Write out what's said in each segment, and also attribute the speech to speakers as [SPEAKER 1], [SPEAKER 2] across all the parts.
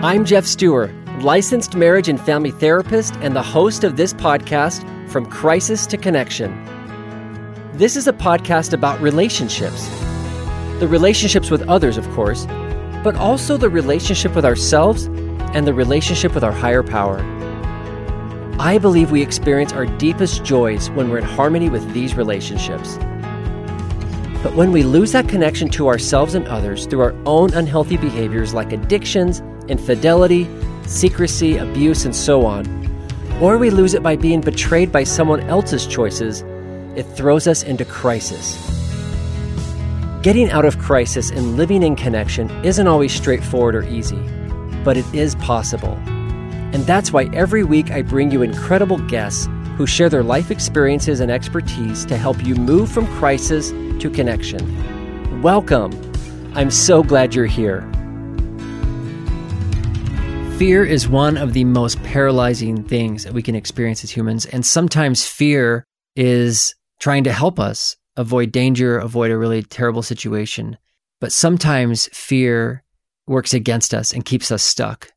[SPEAKER 1] I'm Jeff Stewart, licensed marriage and family therapist and the host of this podcast, From Crisis to Connection. This is a podcast about relationships the relationships with others, of course, but also the relationship with ourselves and the relationship with our higher power. I believe we experience our deepest joys when we're in harmony with these relationships. But when we lose that connection to ourselves and others through our own unhealthy behaviors like addictions, infidelity, secrecy, abuse, and so on, or we lose it by being betrayed by someone else's choices, it throws us into crisis. Getting out of crisis and living in connection isn't always straightforward or easy, but it is possible. And that's why every week I bring you incredible guests who share their life experiences and expertise to help you move from crisis to connection. Welcome! I'm so glad you're here. Fear is one of the most paralyzing things that we can experience as humans. And sometimes fear is trying to help us avoid danger, avoid a really terrible situation. But sometimes fear works against us and keeps us stuck.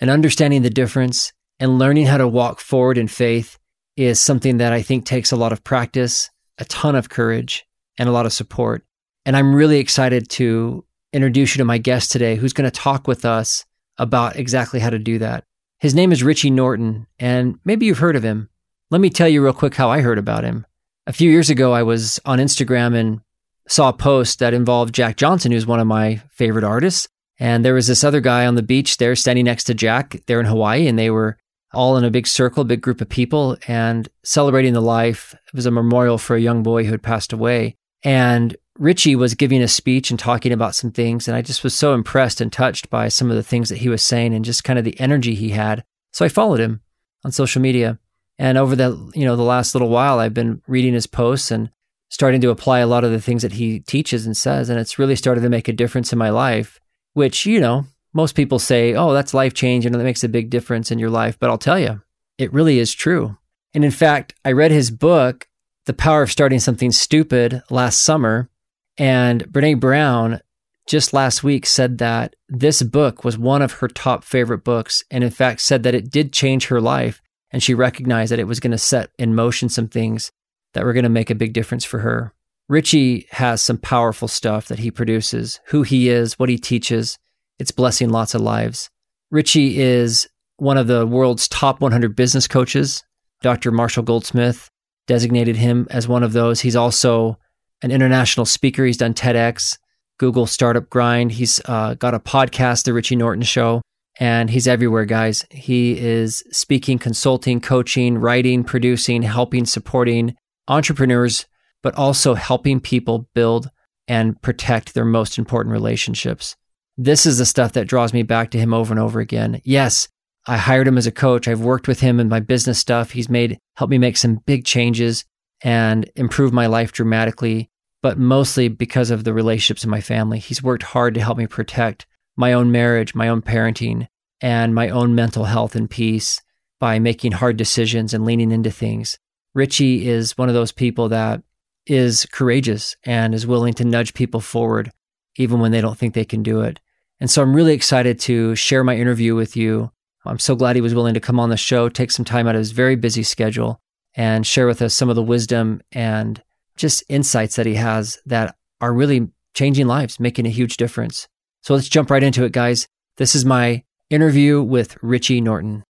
[SPEAKER 1] And understanding the difference and learning how to walk forward in faith is something that I think takes a lot of practice, a ton of courage, and a lot of support. And I'm really excited to introduce you to my guest today who's going to talk with us about exactly how to do that. His name is Richie Norton, and maybe you've heard of him. Let me tell you real quick how I heard about him. A few years ago, I was on Instagram and saw a post that involved Jack Johnson, who's one of my favorite artists. And there was this other guy on the beach there standing next to Jack there in Hawaii, and they were all in a big circle, a big group of people, and celebrating the life. It was a memorial for a young boy who had passed away. And Richie was giving a speech and talking about some things, and I just was so impressed and touched by some of the things that he was saying and just kind of the energy he had. So I followed him on social media. And over the you know the last little while, I've been reading his posts and starting to apply a lot of the things that he teaches and says, and it's really started to make a difference in my life. Which you know most people say, "Oh, that's life change, and that makes a big difference in your life." But I'll tell you, it really is true. And in fact, I read his book, The Power of Starting Something Stupid, last summer and Brene Brown just last week said that this book was one of her top favorite books, and in fact, said that it did change her life. And she recognized that it was going to set in motion some things that were going to make a big difference for her. Richie has some powerful stuff that he produces, who he is, what he teaches. It's blessing lots of lives. Richie is one of the world's top 100 business coaches. Dr. Marshall Goldsmith designated him as one of those. He's also an international speaker. He's done TEDx, Google Startup Grind. He's uh, got a podcast, The Richie Norton Show, and he's everywhere, guys. He is speaking, consulting, coaching, writing, producing, helping, supporting entrepreneurs, but also helping people build and protect their most important relationships. This is the stuff that draws me back to him over and over again. Yes, I hired him as a coach. I've worked with him in my business stuff. He's made helped me make some big changes and improve my life dramatically but mostly because of the relationships in my family. He's worked hard to help me protect my own marriage, my own parenting, and my own mental health and peace by making hard decisions and leaning into things. Richie is one of those people that is courageous and is willing to nudge people forward even when they don't think they can do it. And so I'm really excited to share my interview with you. I'm so glad he was willing to come on the show, take some time out of his very busy schedule, and share with us some of the wisdom and just insights that he has that are really changing lives, making a huge difference. So let's jump right into it, guys. This is my interview with Richie Norton.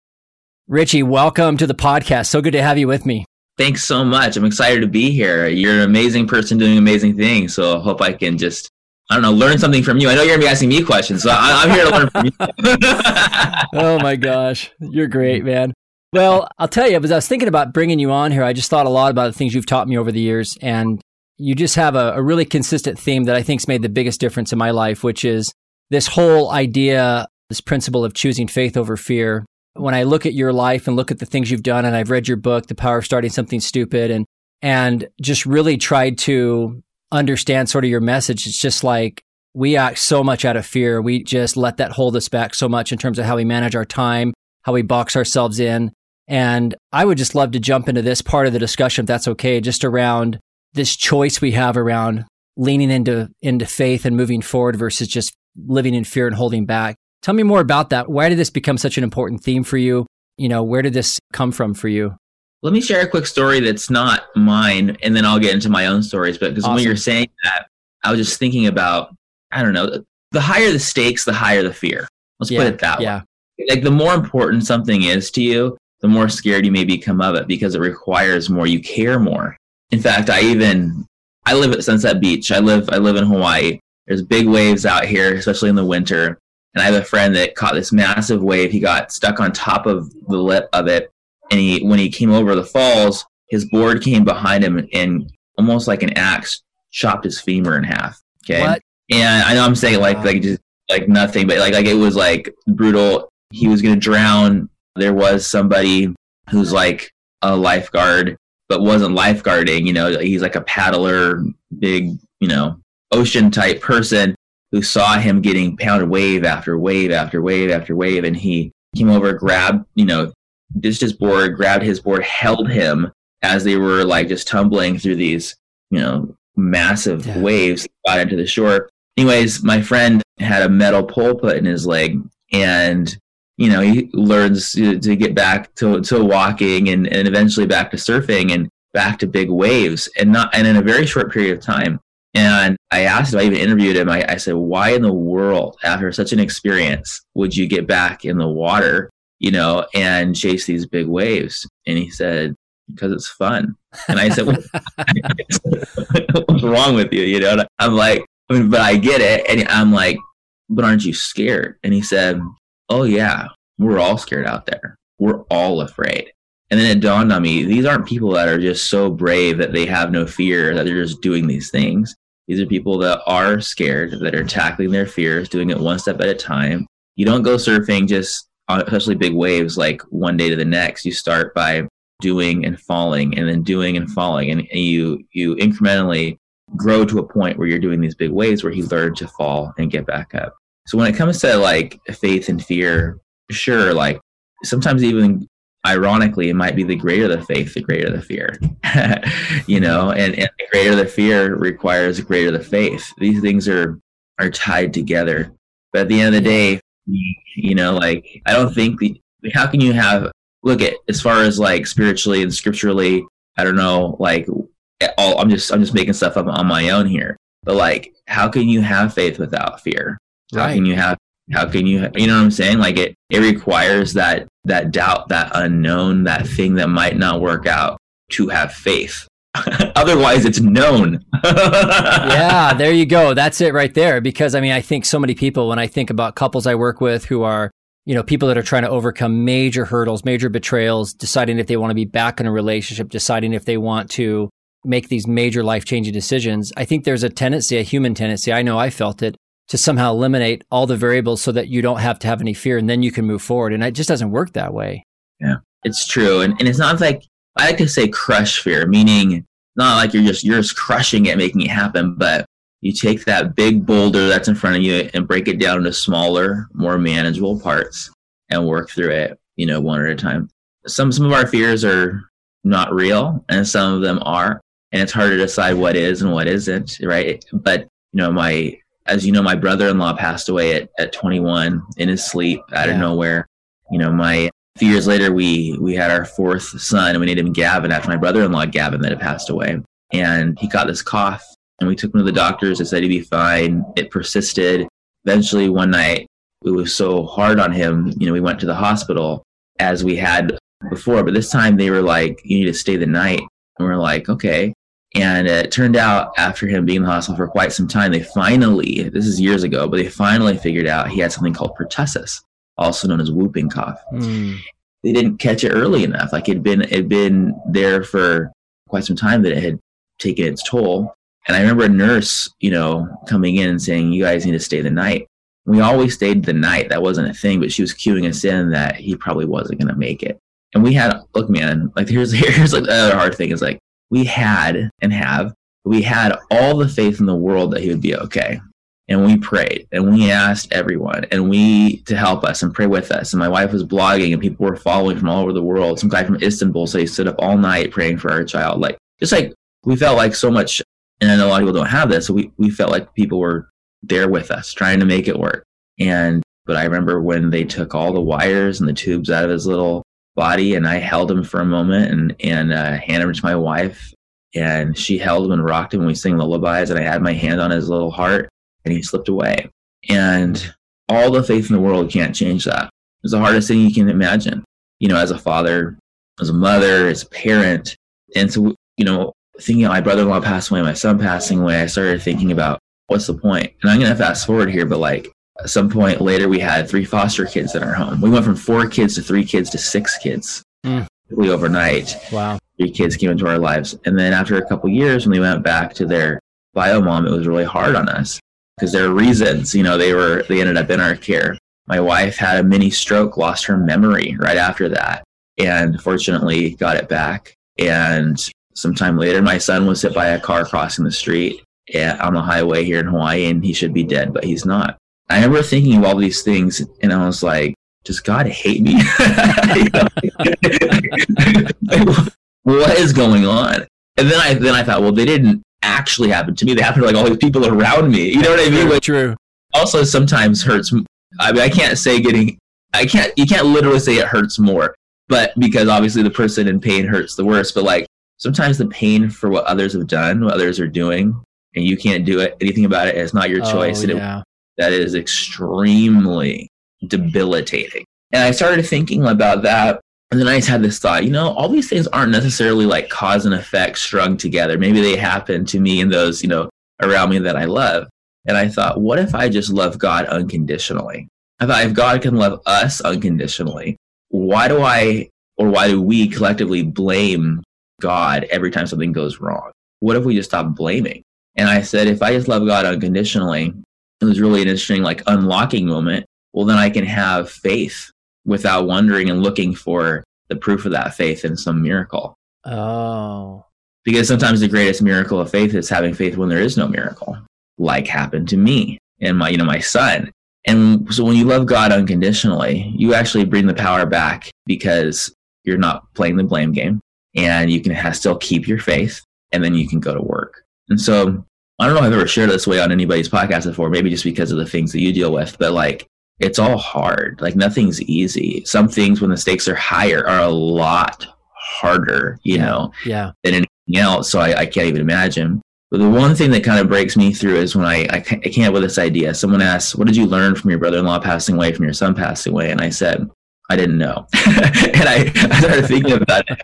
[SPEAKER 1] Richie, welcome to the podcast. So good to have you with me.
[SPEAKER 2] Thanks so much. I'm excited to be here. You're an amazing person doing amazing things. So I hope I can just, I don't know, learn something from you. I know you're going to be asking me questions, so I, am here to learn from
[SPEAKER 1] you. oh my gosh. You're great, man. Well, I'll tell you, as I was thinking about bringing you on here, I just thought a lot about the things you've taught me over the years. And you just have a, a really consistent theme that I think's made the biggest difference in my life, which is this whole idea, this principle of choosing faith over fear. When I look at your life and look at the things you've done, and I've read your book, The Power of Starting Something Stupid, and and just really tried to understand sort of your message. It's just like we act so much out of fear. We just let that hold us back so much in terms of how we manage our time, how we box ourselves in. And I would just love to jump into this part of the discussion, if that's okay, just around this choice we have around leaning into into faith and moving forward versus just living in fear and holding back. Tell me more about that. Why did this become such an important theme for you? You know, where did this come from for you?
[SPEAKER 2] Let me share a quick story that's not mine, and then I'll get into my own stories. But because awesome. when you're saying that, I was just thinking about, I don't know, the higher the stakes, the higher the fear. Let's yeah, put it that yeah. way. Like the more important something is to you, the more scared you may become of it because it requires more. You care more. In fact, I even I live at Sunset Beach. I live I live in Hawaii. There's big waves out here, especially in the winter. And I have a friend that caught this massive wave. He got stuck on top of the lip of it, and he when he came over the falls, his board came behind him and almost like an axe chopped his femur in half. Okay, what? and I know I'm saying like like just like nothing, but like like it was like brutal. He was gonna drown. There was somebody who's like a lifeguard but wasn't lifeguarding. You know, he's like a paddler, big, you know, ocean type person who saw him getting pounded wave after wave after wave after wave. And he came over, grabbed, you know, ditched his board, grabbed his board, held him as they were like just tumbling through these, you know, massive yeah. waves, got into the shore. Anyways, my friend had a metal pole put in his leg and you know, he learns to, to get back to, to walking and, and eventually back to surfing and back to big waves and not, and in a very short period of time. And I asked him, I even interviewed him. I, I said, why in the world, after such an experience, would you get back in the water, you know, and chase these big waves? And he said, because it's fun. And I said, what's wrong with you? You know, I'm like, I mean, but I get it. And I'm like, but aren't you scared? And he said, oh yeah, we're all scared out there. We're all afraid. And then it dawned on me, these aren't people that are just so brave that they have no fear, that they're just doing these things. These are people that are scared, that are tackling their fears, doing it one step at a time. You don't go surfing just on especially big waves like one day to the next. You start by doing and falling and then doing and falling and, you you incrementally grow to a point where you're doing these big waves where he learned to fall and get back up. So when it comes to like faith and fear, sure, like sometimes even ironically, it might be the greater the faith, the greater the fear. you know, and, and the greater the fear requires the greater the faith. These things are are tied together. But at the end of the day, you know, like I don't think the how can you have look at as far as like spiritually and scripturally, I don't know, like all I'm just I'm just making stuff up on my own here. But like how can you have faith without fear? How right. can you have how can you you know what I'm saying? Like it it requires that that doubt, that unknown, that thing that might not work out to have faith. Otherwise it's known.
[SPEAKER 1] yeah, there you go. That's it right there. Because I mean, I think so many people when I think about couples I work with who are you know, people that are trying to overcome major hurdles, major betrayals, deciding if they want to be back in a relationship, deciding if they want to make these major life changing decisions. I think there's a tendency, a human tendency. I know I felt it to somehow eliminate all the variables so that you don't have to have any fear and then you can move forward. And it just doesn't work that way.
[SPEAKER 2] Yeah, it's true. And, and it's not like, I like to say crush fear, meaning not like you're just, you're just crushing it, making it happen, but you take that big boulder that's in front of you and break it down into smaller, more manageable parts and work through it, you know, one at a time. Some, some of our fears are not real and some of them are, and it's hard to decide what is and what isn't, right? But, you know, my, as you know, my brother-in-law passed away at, at 21 in his sleep out yeah. of nowhere. You know, my a few years later, we we had our fourth son, and we named him Gavin after my brother-in-law Gavin that had passed away. And he got this cough, and we took him to the doctors. They said he'd be fine. It persisted. Eventually, one night, it was so hard on him. You know, we went to the hospital as we had before, but this time they were like, "You need to stay the night." And we're like, "Okay." And it turned out after him being in the hospital for quite some time, they finally, this is years ago, but they finally figured out he had something called pertussis, also known as whooping cough. Mm. They didn't catch it early enough. Like it'd been, it'd been there for quite some time that it had taken its toll. And I remember a nurse, you know, coming in and saying, You guys need to stay the night. We always stayed the night. That wasn't a thing, but she was cueing us in that he probably wasn't going to make it. And we had, look, man, like here's, here's like the other hard thing is like, we had and have, we had all the faith in the world that he would be okay. And we prayed and we asked everyone and we to help us and pray with us. And my wife was blogging and people were following from all over the world. Some guy from Istanbul said he stood up all night praying for our child. Like, just like we felt like so much, and I know a lot of people don't have this. So we, we felt like people were there with us trying to make it work. And, but I remember when they took all the wires and the tubes out of his little body and I held him for a moment and, and uh, handed him to my wife and she held him and rocked him and we sang lullabies and I had my hand on his little heart and he slipped away. And all the faith in the world can't change that. It's the hardest thing you can imagine, you know, as a father, as a mother, as a parent. And so, you know, thinking my brother-in-law passed away, my son passing away, I started thinking about what's the point? And I'm to fast forward here, but like at some point later, we had three foster kids in our home. We went from four kids to three kids to six kids mm. overnight.
[SPEAKER 1] Wow.
[SPEAKER 2] Three kids came into our lives. And then after a couple years, when we went back to their bio mom, it was really hard on us because there are reasons, you know, they were, they ended up in our care. My wife had a mini stroke, lost her memory right after that, and fortunately got it back. And sometime later, my son was hit by a car crossing the street on the highway here in Hawaii, and he should be dead, but he's not. I remember thinking of all these things, and I was like, does God hate me? what is going on? And then I then I thought, well, they didn't actually happen to me. They happened to like all these people around me. You know what I mean?
[SPEAKER 1] Which true.
[SPEAKER 2] Also, sometimes hurts. I mean, I can't say getting. I can't. You can't literally say it hurts more, but because obviously the person in pain hurts the worst. But like sometimes the pain for what others have done, what others are doing, and you can't do it anything about it. It's not your oh, choice.
[SPEAKER 1] Oh,
[SPEAKER 2] and
[SPEAKER 1] yeah.
[SPEAKER 2] it, that is extremely debilitating. And I started thinking about that. And then I just had this thought, you know, all these things aren't necessarily like cause and effect strung together. Maybe they happen to me and those, you know, around me that I love. And I thought, what if I just love God unconditionally? I thought, if God can love us unconditionally, why do I or why do we collectively blame God every time something goes wrong? What if we just stop blaming? And I said, if I just love God unconditionally, it was really an interesting like unlocking moment. Well, then I can have faith without wondering and looking for the proof of that faith in some miracle.
[SPEAKER 1] Oh.
[SPEAKER 2] Because sometimes the greatest miracle of faith is having faith when there is no miracle, like happened to me and my, you know, my son. And so when you love God unconditionally, you actually bring the power back because you're not playing the blame game and you can still keep your faith and then you can go to work. And so I don't know if I've ever shared this way on anybody's podcast before, maybe just because of the things that you deal with, but like it's all hard. Like nothing's easy. Some things when the stakes are higher are a lot harder, you
[SPEAKER 1] yeah.
[SPEAKER 2] know,
[SPEAKER 1] yeah.
[SPEAKER 2] than anything else. So I, I, can't even imagine. But the one thing that kind of breaks me through is when I, I, I came up with this idea. Someone asked, What did you learn from your brother in law passing away, from your son passing away? And I said, I didn't know. and I, I started thinking about it.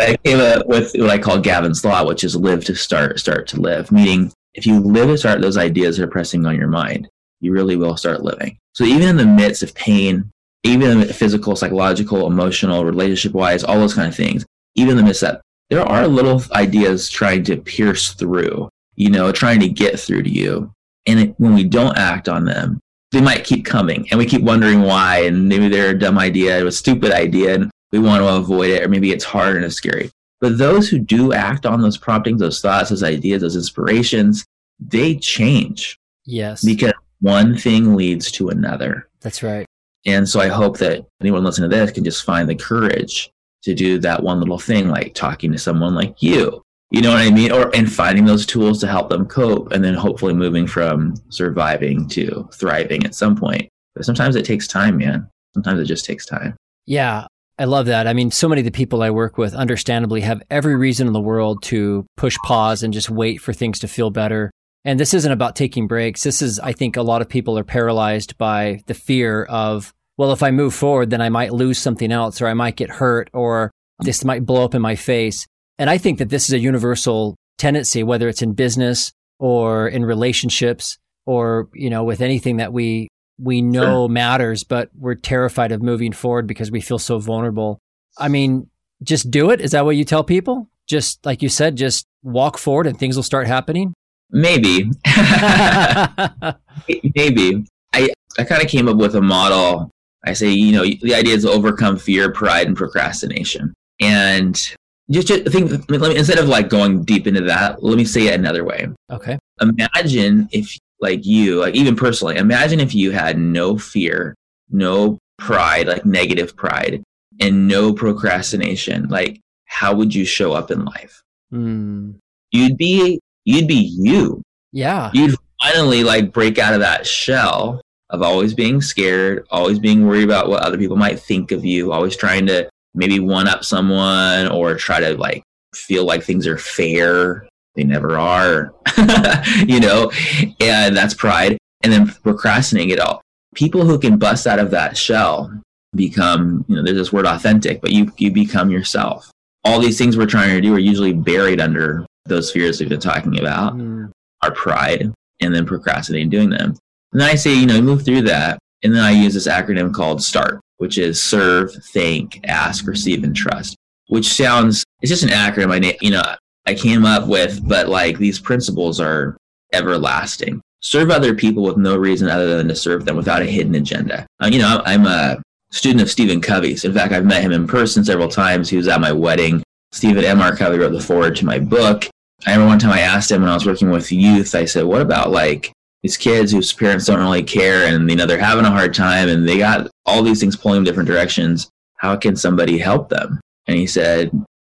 [SPEAKER 2] I came up with what I call Gavin's Law, which is live to start, start to live, meaning if you live to start those ideas that are pressing on your mind, you really will start living. So even in the midst of pain, even physical, psychological, emotional, relationship wise, all those kind of things, even in the midst of that, there are little ideas trying to pierce through, you know, trying to get through to you. And it, when we don't act on them, they might keep coming and we keep wondering why. And maybe they're a dumb idea, a stupid idea, and we want to avoid it, or maybe it's hard and it's scary. But those who do act on those promptings, those thoughts, those ideas, those inspirations, they change.
[SPEAKER 1] Yes.
[SPEAKER 2] Because one thing leads to another.
[SPEAKER 1] That's right.
[SPEAKER 2] And so I hope that anyone listening to this can just find the courage to do that one little thing, like talking to someone like you. You know what I mean? Or and finding those tools to help them cope and then hopefully moving from surviving to thriving at some point. But sometimes it takes time, man. Sometimes it just takes time.
[SPEAKER 1] Yeah. I love that. I mean, so many of the people I work with, understandably, have every reason in the world to push pause and just wait for things to feel better. And this isn't about taking breaks. This is, I think, a lot of people are paralyzed by the fear of, well, if I move forward, then I might lose something else, or I might get hurt, or this might blow up in my face. And I think that this is a universal tendency, whether it's in business or in relationships or, you know, with anything that we we know sure. matters, but we're terrified of moving forward because we feel so vulnerable. I mean, just do it. Is that what you tell people? Just like you said, just walk forward and things will start happening.
[SPEAKER 2] Maybe. Maybe. I, I kind of came up with a model. I say, you know, the idea is to overcome fear, pride, and procrastination. And just, just think, let me, instead of like going deep into that, let me say it another way.
[SPEAKER 1] Okay.
[SPEAKER 2] Imagine if, like you, like even personally, imagine if you had no fear, no pride, like negative pride, and no procrastination. Like, how would you show up in life?
[SPEAKER 1] Mm.
[SPEAKER 2] You'd be, you'd be you.
[SPEAKER 1] Yeah.
[SPEAKER 2] You'd finally like break out of that shell of always being scared, always being worried about what other people might think of you, always trying to maybe one up someone or try to like feel like things are fair. They never are, you know, and that's pride. And then procrastinating it all. People who can bust out of that shell become, you know, there's this word authentic, but you, you become yourself. All these things we're trying to do are usually buried under those fears we've been talking about, mm. our pride, and then procrastinating doing them. And then I say, you know, move through that. And then I use this acronym called START, which is serve, thank, ask, receive, and trust, which sounds, it's just an acronym I, you know, I came up with, but like these principles are everlasting. Serve other people with no reason other than to serve them without a hidden agenda. Uh, you know, I'm a student of Stephen Covey's. In fact, I've met him in person several times. He was at my wedding. Stephen M. R. Covey wrote the foreword to my book. I remember one time I asked him when I was working with youth, I said, what about like these kids whose parents don't really care and you know they're having a hard time and they got all these things pulling in different directions how can somebody help them and he said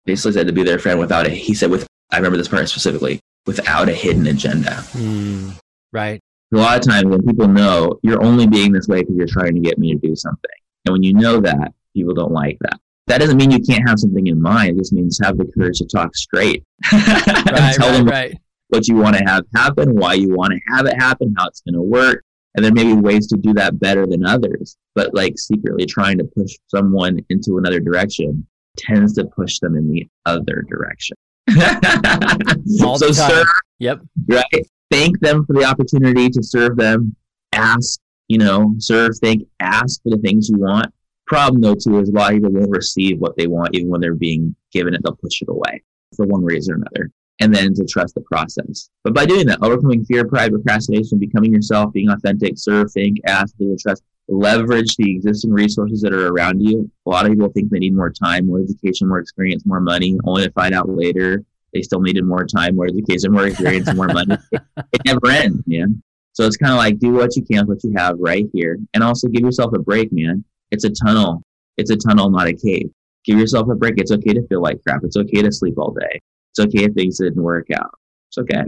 [SPEAKER 2] basically said to be their friend without a he said with i remember this part specifically without a hidden agenda.
[SPEAKER 1] Mm, right.
[SPEAKER 2] A lot of times when people know you're only being this way because you're trying to get me to do something. And when you know that people don't like that. That doesn't mean you can't have something in mind. It just means have the courage to talk straight.
[SPEAKER 1] Right, tell right, them right.
[SPEAKER 2] what you want to have happen, why you want to have it happen, how it's going to work. And there may be ways to do that better than others, but like secretly trying to push someone into another direction tends to push them in the other direction.
[SPEAKER 1] All so serve, yep.
[SPEAKER 2] Right. Thank them for the opportunity to serve them. Ask, you know, serve, thank, ask for the things you want. Problem though too is a lot of people won't receive what they want even when they're being given it, they'll push it away for one reason or another and then to trust the process. But by doing that, overcoming fear, pride, procrastination, becoming yourself, being authentic, serve, think, ask, and trust, leverage the existing resources that are around you. A lot of people think they need more time, more education, more experience, more money, only to find out later they still needed more time, more education, more experience, more money. It, it never ends, man. So it's kind of like do what you can with what you have right here, and also give yourself a break, man. It's a tunnel. It's a tunnel, not a cave. Give yourself a break. It's okay to feel like crap. It's okay to sleep all day. It's okay if things didn't work out. It's okay.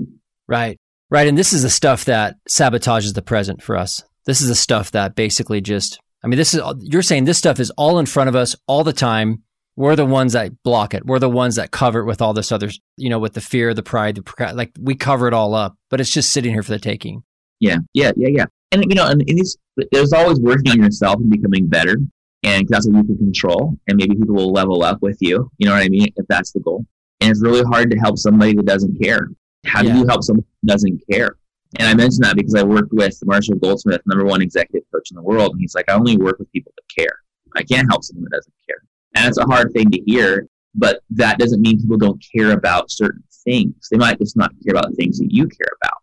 [SPEAKER 1] Right. Right. And this is the stuff that sabotages the present for us. This is the stuff that basically just, I mean, this is, you're saying this stuff is all in front of us all the time. We're the ones that block it. We're the ones that cover it with all this other, you know, with the fear, the pride, the, like we cover it all up, but it's just sitting here for the taking.
[SPEAKER 2] Yeah. Yeah. Yeah. Yeah. And, you know, and, and these, there's always working on yourself and becoming better. And that's what you can control. And maybe people will level up with you. You know what I mean? If that's the goal. And it's really hard to help somebody that doesn't care. How do you help someone who doesn't care? And I mentioned that because I worked with Marshall Goldsmith, number one executive coach in the world. And he's like, I only work with people that care. I can't help someone that doesn't care. And it's a hard thing to hear, but that doesn't mean people don't care about certain things. They might just not care about the things that you care about.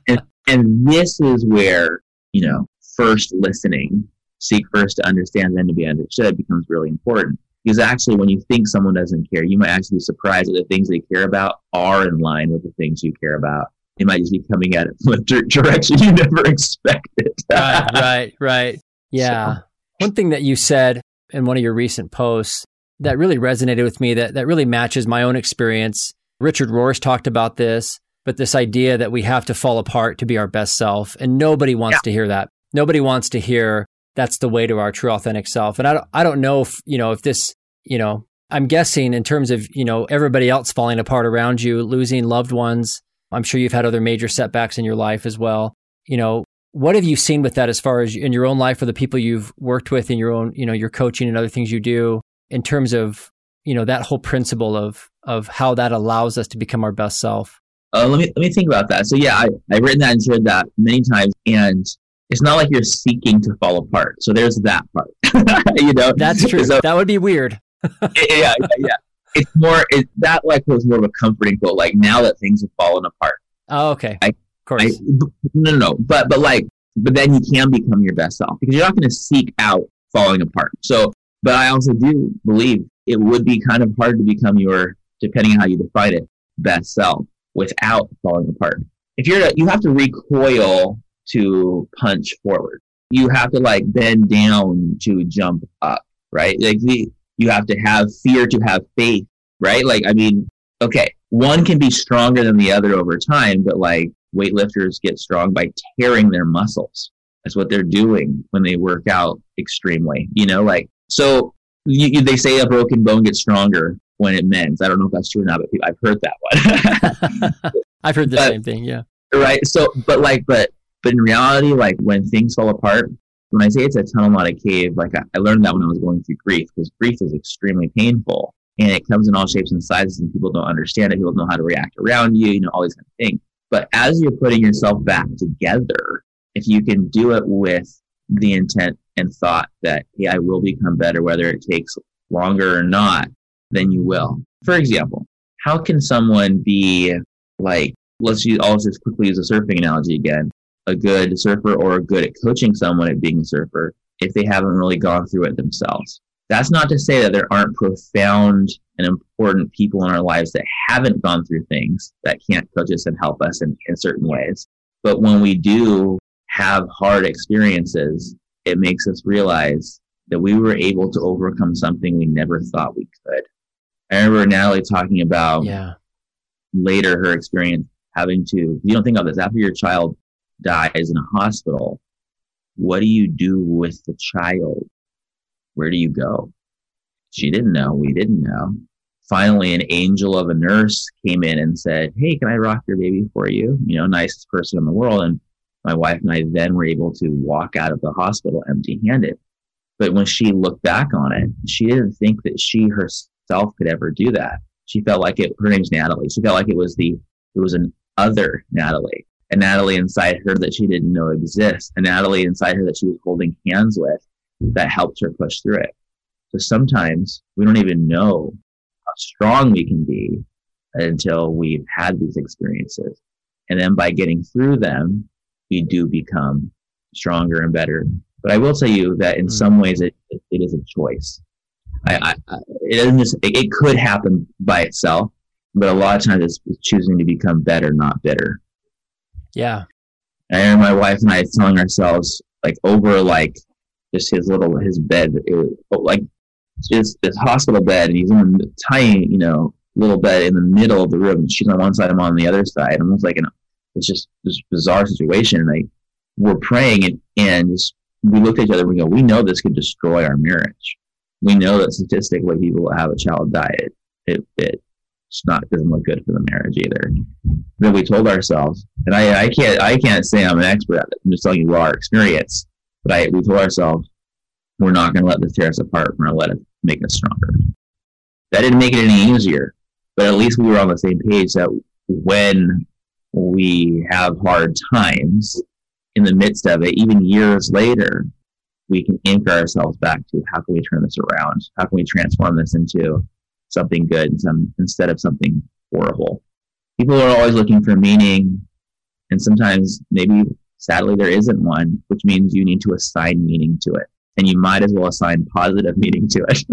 [SPEAKER 2] and, and this is where, you know, first listening, seek first to understand, then to be understood becomes really important. Because actually, when you think someone doesn't care, you might actually be surprised that the things they care about are in line with the things you care about. They might just be coming at it from a direction you never expected.
[SPEAKER 1] right, right, right. Yeah. So. One thing that you said in one of your recent posts that really resonated with me, that, that really matches my own experience. Richard Rohr's talked about this, but this idea that we have to fall apart to be our best self. And nobody wants yeah. to hear that. Nobody wants to hear that's the way to our true authentic self. And I don't, I don't know if, you know, if this, you know, I'm guessing in terms of, you know, everybody else falling apart around you, losing loved ones. I'm sure you've had other major setbacks in your life as well. You know, what have you seen with that as far as in your own life or the people you've worked with in your own, you know, your coaching and other things you do in terms of, you know, that whole principle of of how that allows us to become our best self?
[SPEAKER 2] Uh, let me let me think about that. So yeah, I, I've written that and shared that many times, and it's not like you're seeking to fall apart. So there's that part. you know,
[SPEAKER 1] that's true. So, that would be weird.
[SPEAKER 2] Yeah, yeah, yeah. it's more it, that like was more of a comforting quote. Like now that things have fallen apart.
[SPEAKER 1] Oh, okay. I, of course. I,
[SPEAKER 2] no, no, no. But but like but then you can become your best self because you're not going to seek out falling apart. So, but I also do believe it would be kind of hard to become your, depending on how you define it, best self without falling apart. If you're, you have to recoil to punch forward. You have to like bend down to jump up, right? Like the, you have to have fear to have faith, right? Like, I mean, okay, one can be stronger than the other over time, but like weightlifters get strong by tearing their muscles. That's what they're doing when they work out extremely, you know, like, so you, you, they say a broken bone gets stronger when it mends. I don't know if that's true or not, but I've heard that
[SPEAKER 1] one. I've heard the but, same thing. Yeah.
[SPEAKER 2] Right. So, but like, but, but in reality, like when things fall apart, when I say it's a tunnel, not a cave, like I, I learned that when I was going through grief because grief is extremely painful and it comes in all shapes and sizes and people don't understand it. People don't know how to react around you, you know, all these kind of things. But as you're putting yourself back together, if you can do it with the intent and thought that, hey, I will become better, whether it takes longer or not, then you will. For example, how can someone be like, let's use, I'll just quickly use a surfing analogy again, a good surfer or good at coaching someone at being a surfer if they haven't really gone through it themselves. That's not to say that there aren't profound and important people in our lives that haven't gone through things that can't coach us and help us in, in certain ways. But when we do have hard experiences, it makes us realize that we were able to overcome something we never thought we could. I remember Natalie talking about
[SPEAKER 1] yeah.
[SPEAKER 2] later her experience having to, you don't think of this, after your child dies in a hospital, what do you do with the child? Where do you go? She didn't know. We didn't know. Finally, an angel of a nurse came in and said, Hey, can I rock your baby for you? You know, nicest person in the world. And my wife and I then were able to walk out of the hospital empty handed. But when she looked back on it, she didn't think that she herself could ever do that. She felt like it, her name's Natalie. She felt like it was the, it was an other Natalie, a Natalie inside her that she didn't know exists, a Natalie inside her that she was holding hands with that helped her push through it. So sometimes we don't even know how strong we can be until we've had these experiences. And then by getting through them, we do become stronger and better. But I will tell you that in mm-hmm. some ways it, it is a choice. I, I, it doesn't just, it, it, could happen by itself, but a lot of times it's, it's choosing to become better, not bitter.
[SPEAKER 1] Yeah.
[SPEAKER 2] And my wife and I telling ourselves like over like just his little his bed. It was like just this hospital bed, and he's in a tiny, you know, little bed in the middle of the room. She's on one side, I'm on the other side. Almost like an it's just this bizarre situation. And like we're praying, and and just, we looked at each other. and We go, we know this could destroy our marriage. We know that statistically, people will have a child die. It it, it it's not doesn't look good for the marriage either. Then we told ourselves, and I I can't I can't say I'm an expert at it. I'm just telling you our experience but I, we told ourselves, we're not going to let this tear us apart. We're going to let it make us stronger. That didn't make it any easier, but at least we were on the same page that when we have hard times in the midst of it, even years later, we can anchor ourselves back to how can we turn this around? How can we transform this into something good and some, instead of something horrible? People are always looking for meaning, and sometimes maybe Sadly, there isn't one, which means you need to assign meaning to it. And you might as well assign positive meaning to it.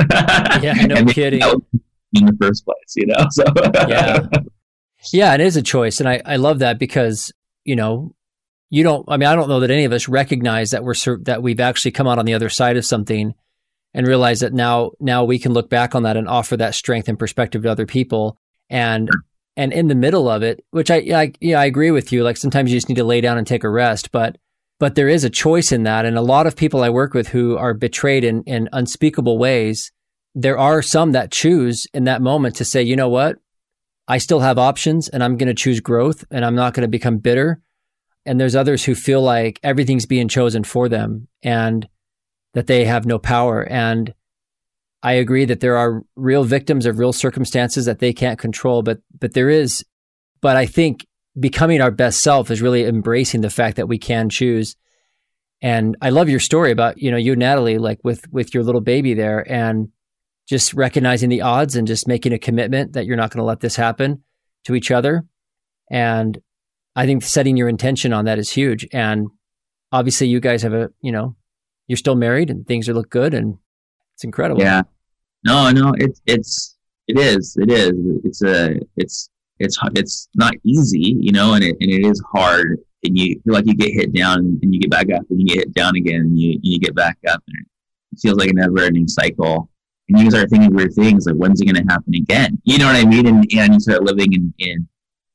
[SPEAKER 1] yeah, no kidding.
[SPEAKER 2] In the first place, you know? So
[SPEAKER 1] Yeah. Yeah, it is a choice. And I, I love that because, you know, you don't, I mean, I don't know that any of us recognize that we're, that we've actually come out on the other side of something and realize that now, now we can look back on that and offer that strength and perspective to other people. And and in the middle of it, which I, I yeah, I agree with you. Like sometimes you just need to lay down and take a rest, but but there is a choice in that. And a lot of people I work with who are betrayed in, in unspeakable ways, there are some that choose in that moment to say, you know what? I still have options and I'm going to choose growth and I'm not going to become bitter. And there's others who feel like everything's being chosen for them and that they have no power. And I agree that there are real victims of real circumstances that they can't control, but but there is but I think becoming our best self is really embracing the fact that we can choose. And I love your story about, you know, you Natalie like with with your little baby there and just recognizing the odds and just making a commitment that you're not going to let this happen to each other. And I think setting your intention on that is huge. And obviously, you guys have a, you know, you're still married and things are look good and it's incredible.
[SPEAKER 2] Yeah. No, no, it's, it's, it is, it is, it's a, it's, it's, it's not easy, you know, and it, and it is hard. And you feel like you get hit down and you get back up and you get hit down again and you, you get back up and it feels like a never ending cycle. And you start thinking weird things like when's it going to happen again? You know what i mean? And, and you start living in, in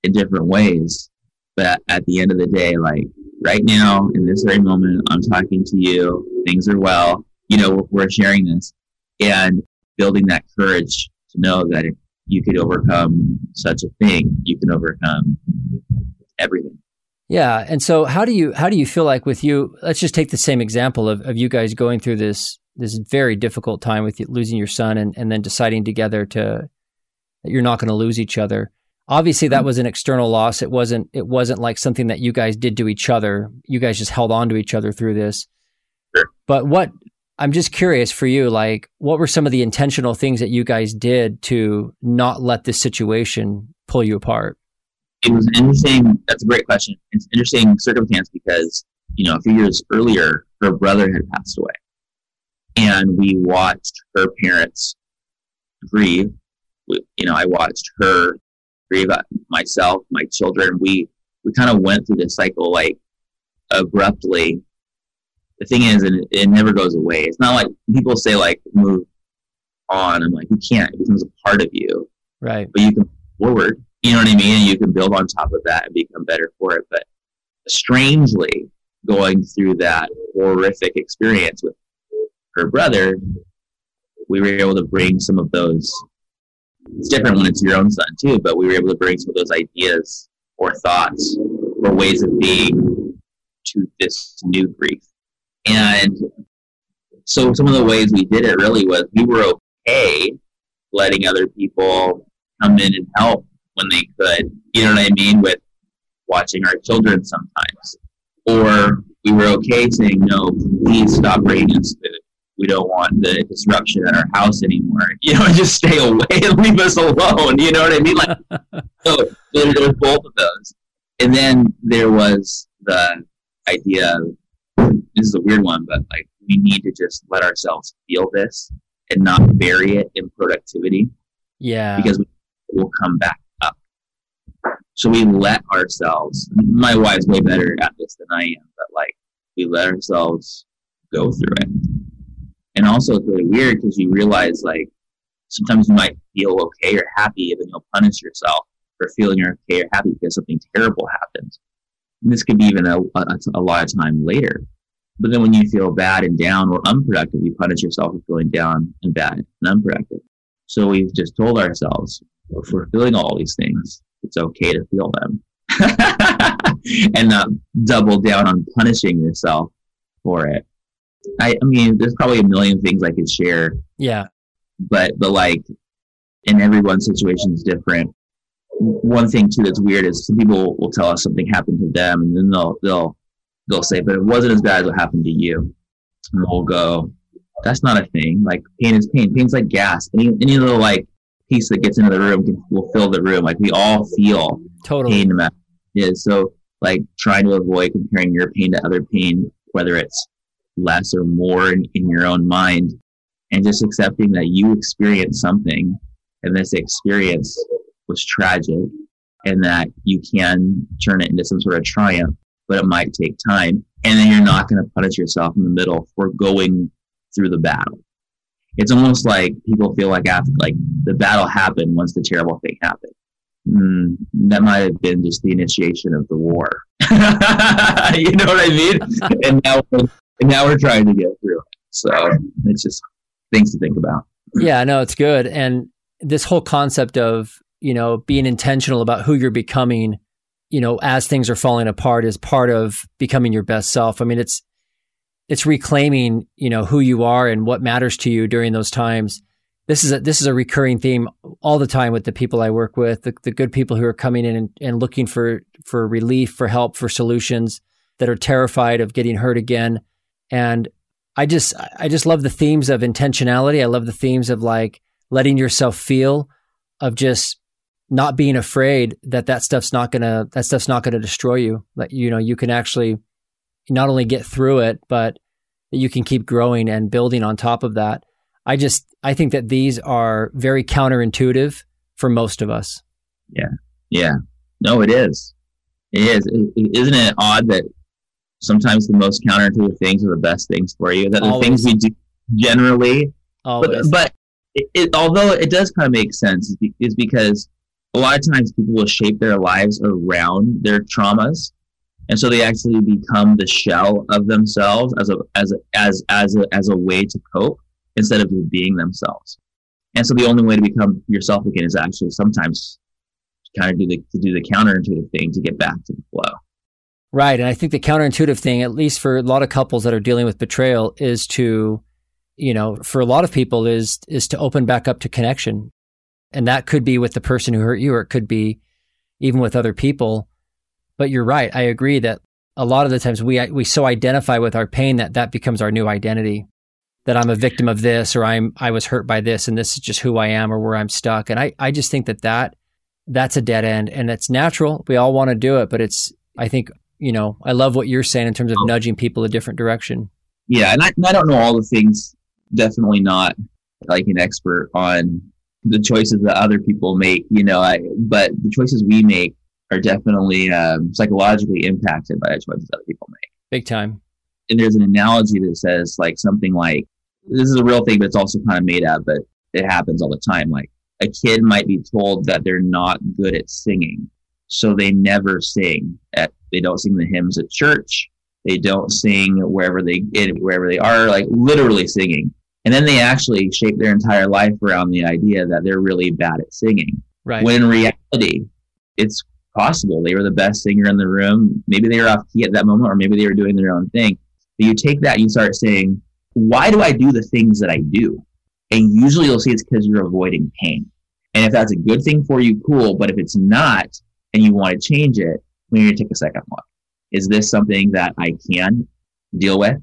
[SPEAKER 2] in different ways. But at the end of the day like right now in this very moment i'm talking to you. Things are well. You know we're sharing this. And building that courage to know that if you could overcome such a thing you can overcome everything.
[SPEAKER 1] Yeah. And so how do you how do you feel like with you let's just take the same example of, of you guys going through this this very difficult time with you, losing your son and, and then deciding together to that you're not going to lose each other. Obviously that was an external loss. It wasn't it wasn't like something that you guys did to each other. You guys just held on to each other through this. Sure. But what I'm just curious for you, like what were some of the intentional things that you guys did to not let this situation pull you apart?
[SPEAKER 2] It was interesting. That's a great question. It's an interesting circumstance because, you know, a few years earlier, her brother had passed away and we watched her parents grieve. You know, I watched her myself, my children. We we kind of went through this cycle like abruptly. The thing is, and it, it never goes away. It's not like people say like move on. I'm like, you can't. It becomes a part of you.
[SPEAKER 1] Right.
[SPEAKER 2] But you can forward. You know what I mean? And you can build on top of that and become better for it. But strangely, going through that horrific experience with her brother, we were able to bring some of those. It's different when it's your own son too, but we were able to bring some of those ideas or thoughts or ways of being to this new grief. And so some of the ways we did it really was we were okay letting other people come in and help when they could. You know what I mean? With watching our children sometimes. Or we were okay saying, no, please stop bringing us food we don't want the disruption at our house anymore. You know, just stay away and leave us alone. You know what I mean? Like, so there, there was both of those. And then there was the idea of, this is a weird one, but like, we need to just let ourselves feel this and not bury it in productivity.
[SPEAKER 1] Yeah.
[SPEAKER 2] Because we will come back up. So we let ourselves, my wife's way better at this than I am, but like, we let ourselves go through it and also it's really weird because you realize like sometimes you might feel okay or happy then you'll punish yourself for feeling okay or happy because something terrible happened. And this could be even a, a, a lot of time later. But then when you feel bad and down or unproductive, you punish yourself for feeling down and bad and unproductive. So we've just told ourselves if we're feeling all these things, it's okay to feel them. and not double down on punishing yourself for it. I, I mean, there's probably a million things I could share.
[SPEAKER 1] Yeah.
[SPEAKER 2] But, but like, in everyone's situation is different. One thing too that's weird is some people will tell us something happened to them, and then they'll they'll they'll say, "But it wasn't as bad as what happened to you." And we'll go, "That's not a thing. Like pain is pain. Pain's like gas. Any any little like piece that gets into the room can, will fill the room. Like we all feel
[SPEAKER 1] totally
[SPEAKER 2] pain. Yeah. So like trying to avoid comparing your pain to other pain, whether it's less or more in, in your own mind and just accepting that you experienced something and this experience was tragic and that you can turn it into some sort of triumph, but it might take time. And then you're not going to punish yourself in the middle for going through the battle. It's almost like people feel like after, like the battle happened once the terrible thing happened. Mm, that might have been just the initiation of the war. you know what I mean? and now and now we're trying to get through. So it's just things to think about.
[SPEAKER 1] Yeah, no, it's good. And this whole concept of, you know, being intentional about who you're becoming, you know, as things are falling apart is part of becoming your best self. I mean, it's it's reclaiming, you know, who you are and what matters to you during those times. This is a this is a recurring theme all the time with the people I work with, the, the good people who are coming in and, and looking for for relief, for help, for solutions that are terrified of getting hurt again. And I just I just love the themes of intentionality. I love the themes of like letting yourself feel, of just not being afraid that that stuff's not gonna that stuff's not gonna destroy you. That you know you can actually not only get through it, but you can keep growing and building on top of that. I just I think that these are very counterintuitive for most of us.
[SPEAKER 2] Yeah, yeah. No, it is. It is. Isn't it odd that sometimes the most counterintuitive things are the best things for you? That the things we do generally, Always. but, but it, it, although it does kind of make sense, is because a lot of times people will shape their lives around their traumas, and so they actually become the shell of themselves as a as a, as as a, as a way to cope instead of being themselves. And so the only way to become yourself again is actually sometimes kind of do the to do the counterintuitive thing to get back to the flow.
[SPEAKER 1] Right, and I think the counterintuitive thing, at least for a lot of couples that are dealing with betrayal, is to you know, for a lot of people is is to open back up to connection. And that could be with the person who hurt you or it could be even with other people. But you're right. I agree that a lot of the times we we so identify with our pain that that becomes our new identity. That I'm a victim of this or I'm I was hurt by this and this is just who I am or where I'm stuck. And I I just think that that that's a dead end and it's natural. We all want to do it, but it's I think, you know, I love what you're saying in terms of nudging people a different direction.
[SPEAKER 2] Yeah, and I, I don't know all the things definitely not like an expert on the choices that other people make, you know, I, but the choices we make are definitely um, psychologically impacted by the choices other people make.
[SPEAKER 1] Big time.
[SPEAKER 2] And there's an analogy that says like something like, this is a real thing, but it's also kind of made up, but it happens all the time. Like a kid might be told that they're not good at singing. So they never sing at, they don't sing the hymns at church. They don't sing wherever they, wherever they are, like literally singing and then they actually shape their entire life around the idea that they're really bad at singing.
[SPEAKER 1] Right.
[SPEAKER 2] When in reality, it's possible they were the best singer in the room. Maybe they were off key at that moment, or maybe they were doing their own thing. But you take that and you start saying, why do I do the things that I do? And usually you'll see it's because you're avoiding pain. And if that's a good thing for you, cool. But if it's not, and you want to change it, we need to take a second look. Is this something that I can deal with?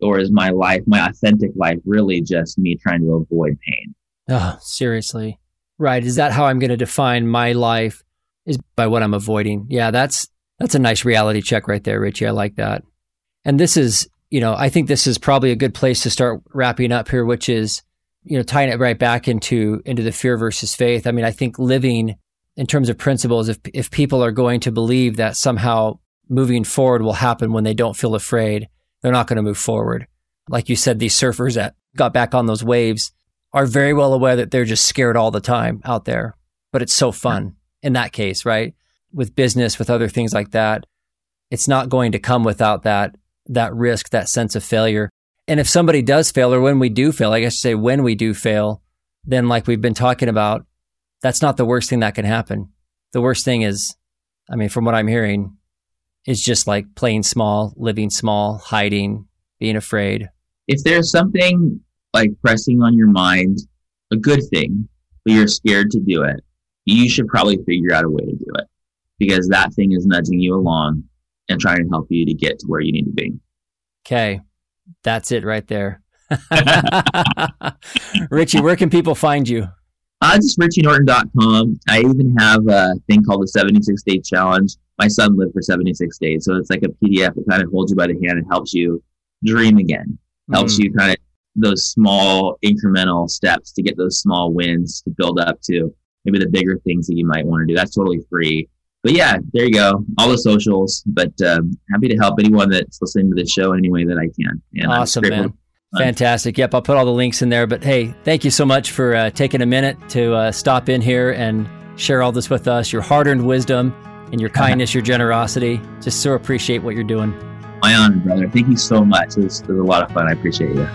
[SPEAKER 2] or is my life, my authentic life, really just me trying to avoid pain?
[SPEAKER 1] Oh, seriously. Right. Is that how I'm going to define my life? Is by what I'm avoiding. Yeah, that's that's a nice reality check right there, Richie. I like that. And this is, you know, I think this is probably a good place to start wrapping up here, which is, you know, tying it right back into into the fear versus faith. I mean, I think living in terms of principles, if if people are going to believe that somehow moving forward will happen when they don't feel afraid, they're not going to move forward. Like you said, these surfers that got back on those waves are very well aware that they're just scared all the time out there. But it's so fun in that case, right? With business, with other things like that, it's not going to come without that that risk, that sense of failure. And if somebody does fail, or when we do fail, I guess say when we do fail, then like we've been talking about, that's not the worst thing that can happen. The worst thing is, I mean, from what I'm hearing, is just like playing small, living small, hiding, being afraid.
[SPEAKER 2] If there's something like pressing on your mind, a good thing, but you're scared to do it, you should probably figure out a way to do it because that thing is nudging you along and trying to help you to get to where you need to be.
[SPEAKER 1] Okay. That's it right there. Richie, where can people find you?
[SPEAKER 2] Uh, just richienorton.com. I even have a thing called the 76 Day Challenge my son lived for 76 days. So it's like a PDF that kind of holds you by the hand and helps you dream again, helps mm. you kind of those small incremental steps to get those small wins to build up to maybe the bigger things that you might want to do. That's totally free. But yeah, there you go. All the socials, but um, happy to help anyone that's listening to this show in any way that I can.
[SPEAKER 1] And awesome, man. Fantastic. Yep, I'll put all the links in there. But hey, thank you so much for uh, taking a minute to uh, stop in here and share all this with us, your hard earned wisdom and your kindness, your generosity. Just so appreciate what you're doing.
[SPEAKER 2] My honor, brother. Thank you so much. It was, it was a lot of fun. I appreciate you.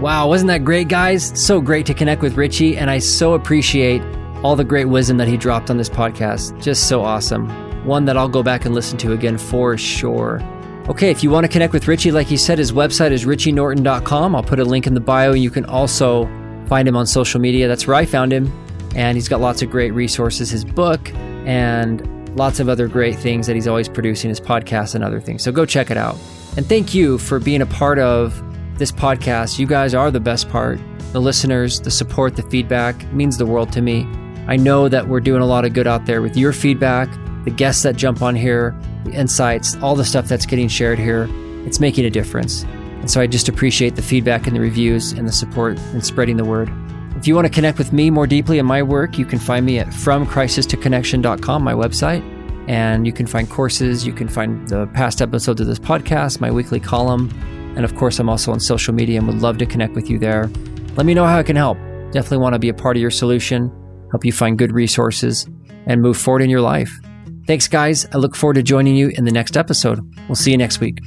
[SPEAKER 1] Wow, wasn't that great, guys? So great to connect with Richie, and I so appreciate all the great wisdom that he dropped on this podcast. Just so awesome. One that I'll go back and listen to again for sure. Okay, if you want to connect with Richie, like he said, his website is richienorton.com. I'll put a link in the bio. You can also find him on social media. That's where I found him and he's got lots of great resources, his book, and lots of other great things that he's always producing, his podcast and other things. So go check it out. And thank you for being a part of this podcast. You guys are the best part. The listeners, the support, the feedback means the world to me. I know that we're doing a lot of good out there with your feedback, the guests that jump on here, insights, all the stuff that's getting shared here. It's making a difference. And so I just appreciate the feedback and the reviews and the support and spreading the word. If you want to connect with me more deeply in my work, you can find me at fromcrisistoconnection.com, my website. And you can find courses, you can find the past episodes of this podcast, my weekly column. And of course, I'm also on social media and would love to connect with you there. Let me know how I can help. Definitely want to be a part of your solution, help you find good resources, and move forward in your life. Thanks, guys. I look forward to joining you in the next episode. We'll see you next week.